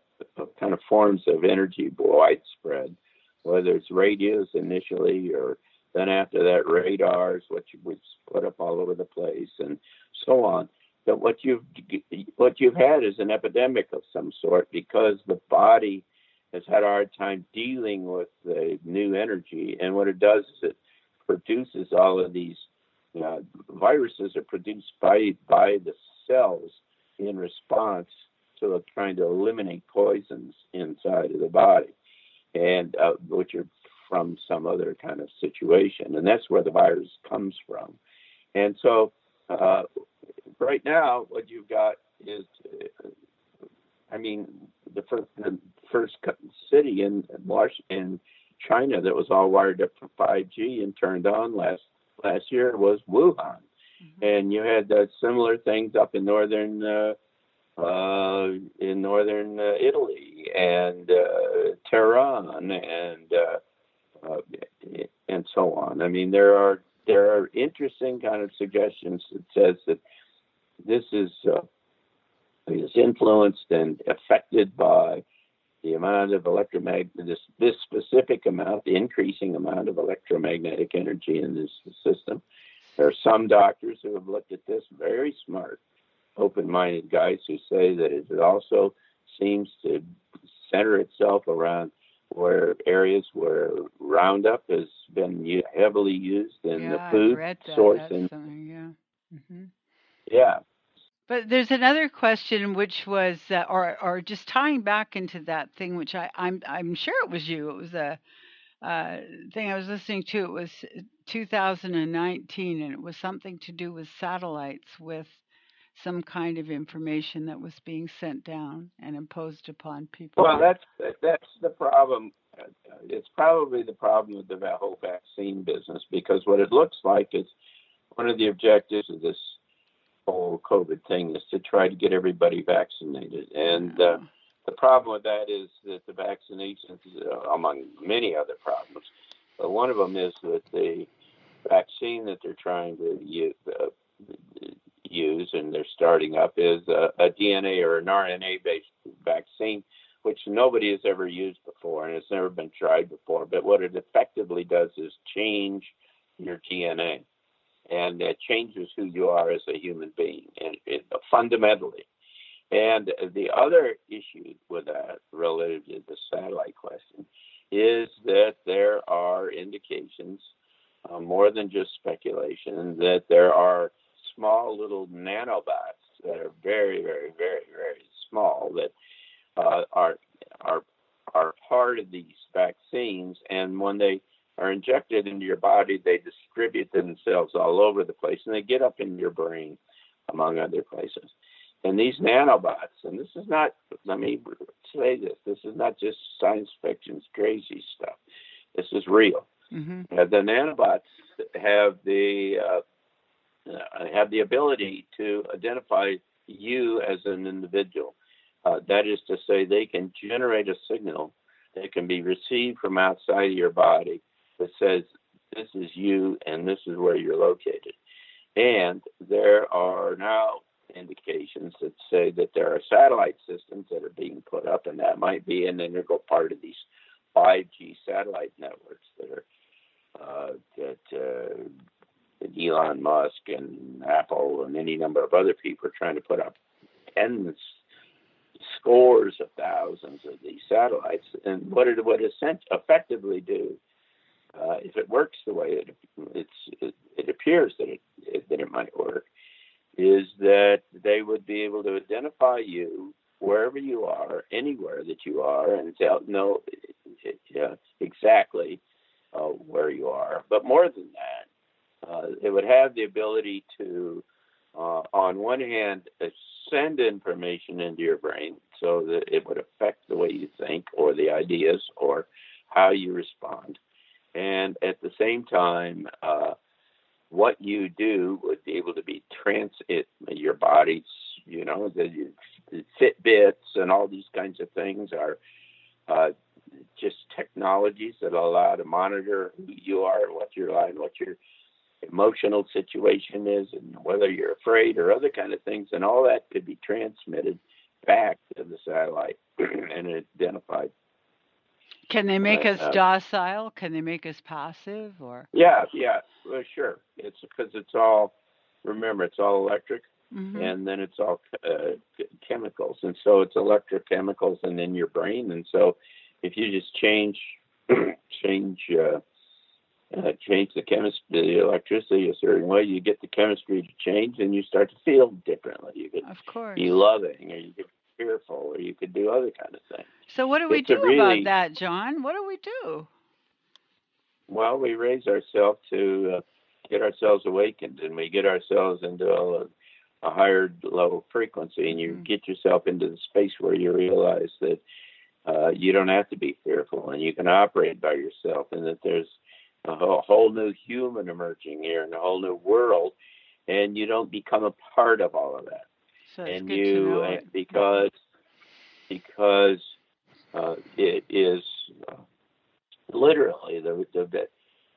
[SPEAKER 2] kind of forms of energy widespread, whether it's radios initially or then after that radars, which was put up all over the place, and so on. That what you've what you've had is an epidemic of some sort because the body has had a hard time dealing with the new energy, and what it does is it produces all of these uh, viruses are produced by by the cells in response to trying to eliminate poisons inside of the body, and uh, which are from some other kind of situation, and that's where the virus comes from. And so, uh, right now, what you've got is, uh, I mean, the first, the first city in in China that was all wired up for 5G and turned on last last year was Wuhan, mm-hmm. and you had uh, similar things up in northern uh, uh, in northern uh, Italy and uh, Tehran and uh, uh, and so on. I mean, there are there are interesting kind of suggestions that says that this is uh, is influenced and affected by the amount of electromagnetic, this, this specific amount, the increasing amount of electromagnetic energy in this system. There are some doctors who have looked at this, very smart, open minded guys who say that it also seems to center itself around where areas where Roundup has been heavily used in
[SPEAKER 1] yeah,
[SPEAKER 2] the food source. And,
[SPEAKER 1] yeah. Mm-hmm.
[SPEAKER 2] Yeah.
[SPEAKER 1] But there's another question, which was, uh, or or just tying back into that thing, which I I'm I'm sure it was you. It was a uh, thing I was listening to. It was 2019, and it was something to do with satellites, with some kind of information that was being sent down and imposed upon people.
[SPEAKER 2] Well, that's that's the problem. It's probably the problem with the whole vaccine business because what it looks like is one of the objectives of this whole COVID thing is to try to get everybody vaccinated. And uh, the problem with that is that the vaccinations, uh, among many other problems, but one of them is that the vaccine that they're trying to use, uh, use and they're starting up is a, a DNA or an RNA based vaccine, which nobody has ever used before and it's never been tried before. But what it effectively does is change your DNA and it changes who you are as a human being, and fundamentally. And the other issue with that, relative to the satellite question, is that there are indications, uh, more than just speculation, that there are small little nanobots that are very, very, very, very small that uh, are are are part of these vaccines, and when they are injected into your body, they distribute themselves all over the place, and they get up in your brain, among other places. And these nanobots, and this is not, let me say this, this is not just science fiction's crazy stuff. This is real. Mm-hmm. Uh, the nanobots have the uh, uh, have the ability to identify you as an individual. Uh, that is to say, they can generate a signal that can be received from outside of your body that says, This is you and this is where you're located. And there are now indications that say that there are satellite systems that are being put up, and that might be an integral part of these 5G satellite networks that are uh, that, uh, Elon Musk and Apple and any number of other people are trying to put up tens, scores of thousands of these satellites. And what it would effectively do, uh, if it works the way it, it, it appears that it, that it might work, is that they would be able to identify you wherever you are, anywhere that you are, and tell know uh, exactly uh, where you are. But more than that, uh, it would have the ability to, uh, on one hand, send information into your brain so that it would affect the way you think or the ideas or how you respond. And at the same time, uh, what you do would be able to be transit your body's you know the, the fitbits and all these kinds of things are uh, just technologies that allow to monitor who you are what your and what your emotional situation is and whether you're afraid or other kind of things. And all that could be transmitted back to the satellite <clears throat> and identified
[SPEAKER 1] can they make us uh, docile? Can they make us passive? Or
[SPEAKER 2] yeah, yeah, well, sure. It's because it's all. Remember, it's all electric, mm-hmm. and then it's all uh, chemicals, and so it's electrochemicals, and in your brain, and so if you just change <clears throat> change uh, uh, change the chemistry, the electricity a certain way, you get the chemistry to change, and you start to feel differently. You could
[SPEAKER 1] of course.
[SPEAKER 2] be loving, or you could fearful, or you could do other kind of things.
[SPEAKER 1] So what do we it's do really, about that, John? What do we do?
[SPEAKER 2] Well, we raise ourselves to uh, get ourselves awakened, and we get ourselves into a, a higher level frequency, and you mm-hmm. get yourself into the space where you realize that uh, you don't have to be fearful, and you can operate by yourself, and that there's a whole, whole new human emerging here, and a whole new world, and you don't become a part of all of that and you because because uh, it is uh, literally the, the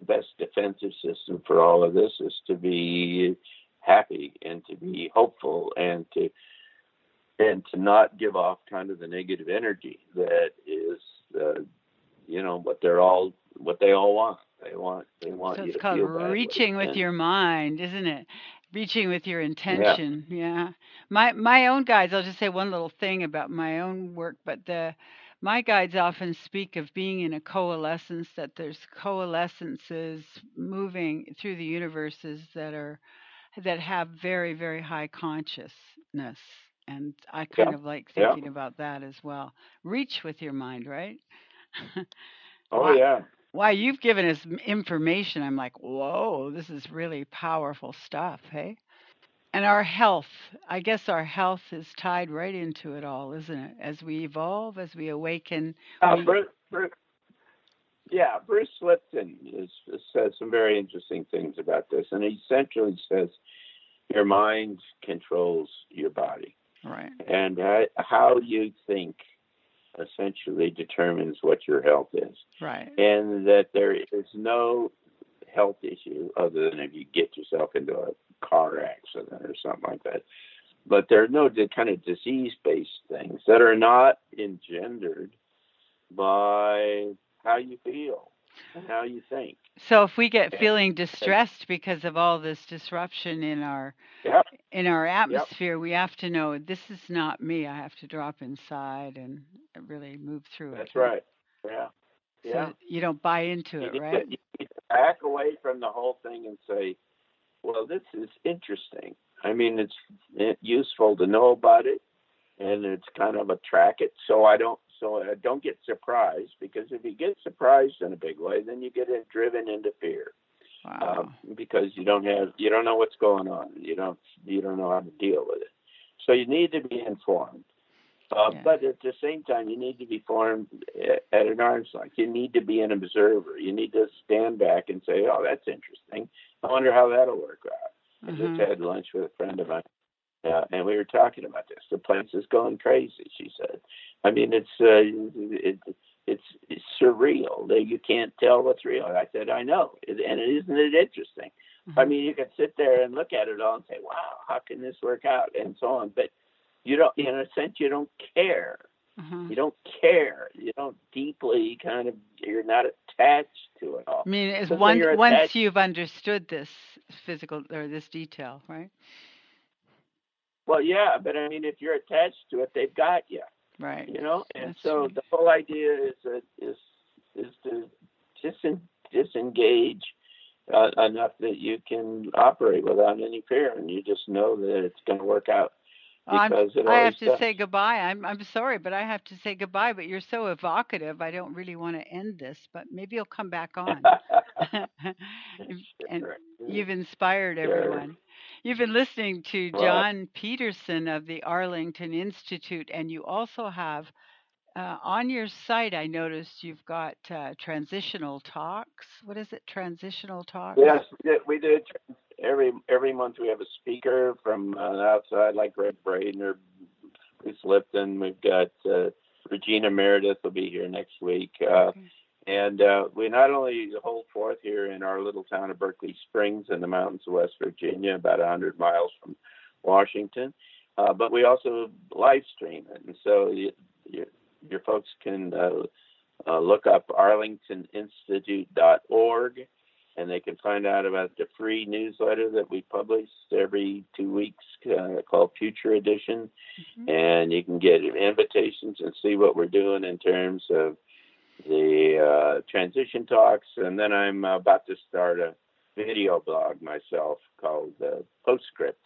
[SPEAKER 2] best defensive system for all of this is to be happy and to be hopeful and to and to not give off kind of the negative energy that is uh, you know what they're all what they all want. They want they want
[SPEAKER 1] so it's called reaching with
[SPEAKER 2] and,
[SPEAKER 1] your mind isn't it reaching with your intention yeah. yeah my my own guides i'll just say one little thing about my own work but the my guides often speak of being in a coalescence that there's coalescences moving through the universes that are that have very very high consciousness and i kind
[SPEAKER 2] yeah.
[SPEAKER 1] of like thinking yeah. about that as well reach with your mind right <laughs>
[SPEAKER 2] oh yeah
[SPEAKER 1] why you've given us information. I'm like whoa this is really powerful stuff hey? And our health i guess our health is tied right into it all isn't it? As we evolve as we awaken
[SPEAKER 2] uh, we... Bruce, Bruce, yeah bruce lipton is, says some very interesting things about this and he essentially says your mind controls your body.
[SPEAKER 1] Right.
[SPEAKER 2] And uh, how you think essentially determines what your health is.
[SPEAKER 1] Right.
[SPEAKER 2] And that there is no health issue other than if you get yourself into a car accident or something like that. But there are no kind of disease based things that are not engendered by how you feel and how you think.
[SPEAKER 1] So if we get feeling distressed because of all this disruption in our
[SPEAKER 2] yeah.
[SPEAKER 1] In our atmosphere, we have to know this is not me. I have to drop inside and really move through
[SPEAKER 2] That's
[SPEAKER 1] it.
[SPEAKER 2] That's right. Yeah.
[SPEAKER 1] So
[SPEAKER 2] Yeah.
[SPEAKER 1] you don't buy into
[SPEAKER 2] You
[SPEAKER 1] it, right?
[SPEAKER 2] to, you need to back away from the whole thing and say, well, this is interesting. I mean, it's it, useful to know about it, and it's kind of a track it so I don't so I don't get surprised because if you get surprised in a big way, then you get it driven into fear
[SPEAKER 1] Wow.
[SPEAKER 2] um, because you don't have you don't know what's going on. You don't you don't know how to deal with it. So you need to be informed. Uh,
[SPEAKER 1] Yeah.
[SPEAKER 2] But at the same time, you need to be formed at at an arm's length. You need to be an observer. You need to stand back and say, "Oh, that's interesting. I wonder how that'll work out." I
[SPEAKER 1] Mhm.
[SPEAKER 2] just had lunch with a friend of mine, uh, and we were talking about this. The place is going crazy. She said. I mean, it's uh, it, it's it's surreal. That you can't tell what's real. I said, I know, It- and isn't it interesting? I
[SPEAKER 1] Mhm.
[SPEAKER 2] mean, you could sit there and look at it all and say, "Wow, how can this work out?" and so on. But you don't, in a sense, you don't care.
[SPEAKER 1] Mhm.
[SPEAKER 2] You don't care. You don't deeply kind of. You're not attached to it all.
[SPEAKER 1] I mean, it's
[SPEAKER 2] you're
[SPEAKER 1] once
[SPEAKER 2] attached-
[SPEAKER 1] you've understood this physical or this detail, right?
[SPEAKER 2] Well, yeah, but I mean, if you're attached to it, they've got you.
[SPEAKER 1] Right.
[SPEAKER 2] You know, and
[SPEAKER 1] That's
[SPEAKER 2] so
[SPEAKER 1] right.
[SPEAKER 2] the whole idea is that is is to disen, disengage uh, enough that you can operate without any fear, and you just know that it's going to work out because
[SPEAKER 1] I have to
[SPEAKER 2] does.
[SPEAKER 1] say goodbye. I'm I'm sorry, but I have to say goodbye. But you're so evocative. I don't really want to end this, but maybe you'll come back on. <laughs> <laughs> and. You've inspired everyone. You've been listening to John Petersen of the Arlington Institute, and you also have uh, on your site. I noticed you've got uh, transitional talks. What is it? Transitional talks.
[SPEAKER 2] Yes, we do. Every every month we have a speaker from uh, outside, like Gregg Braden or Bruce Lipton. We've got uh, Regina Meredith will be here next week. Uh,
[SPEAKER 1] Okay.
[SPEAKER 2] And uh, we not only hold forth here in our little town of Berkeley Springs in the mountains of West Virginia, about 100 miles from Washington, uh, but we also live stream it. And so you, you, your folks can uh, uh, look up arlingtoninstitute.org and they can find out about the free newsletter that we publish every two weeks uh, called Future Edition.
[SPEAKER 1] Mhm.
[SPEAKER 2] And you can get invitations and see what we're doing in terms of the uh, transition talks, and then I'm about to start a video blog myself called uh, Postscript,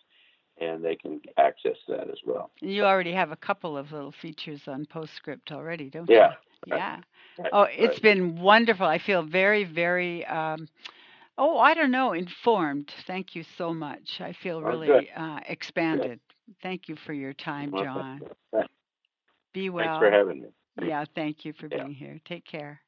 [SPEAKER 2] and they can access that as well.
[SPEAKER 1] You already have a couple of little features on Postscript already, don't
[SPEAKER 2] Yeah.
[SPEAKER 1] you? Yeah.
[SPEAKER 2] Right,
[SPEAKER 1] Oh, it's
[SPEAKER 2] right.
[SPEAKER 1] been wonderful. I feel very, very, um, oh, I don't know, informed. Thank you so much. I feel
[SPEAKER 2] Oh,
[SPEAKER 1] really
[SPEAKER 2] good.
[SPEAKER 1] uh, expanded. Thank you for your time, John. Be well.
[SPEAKER 2] Thanks for having me.
[SPEAKER 1] Yeah, thank you for
[SPEAKER 2] Yeah.
[SPEAKER 1] being here. Take care.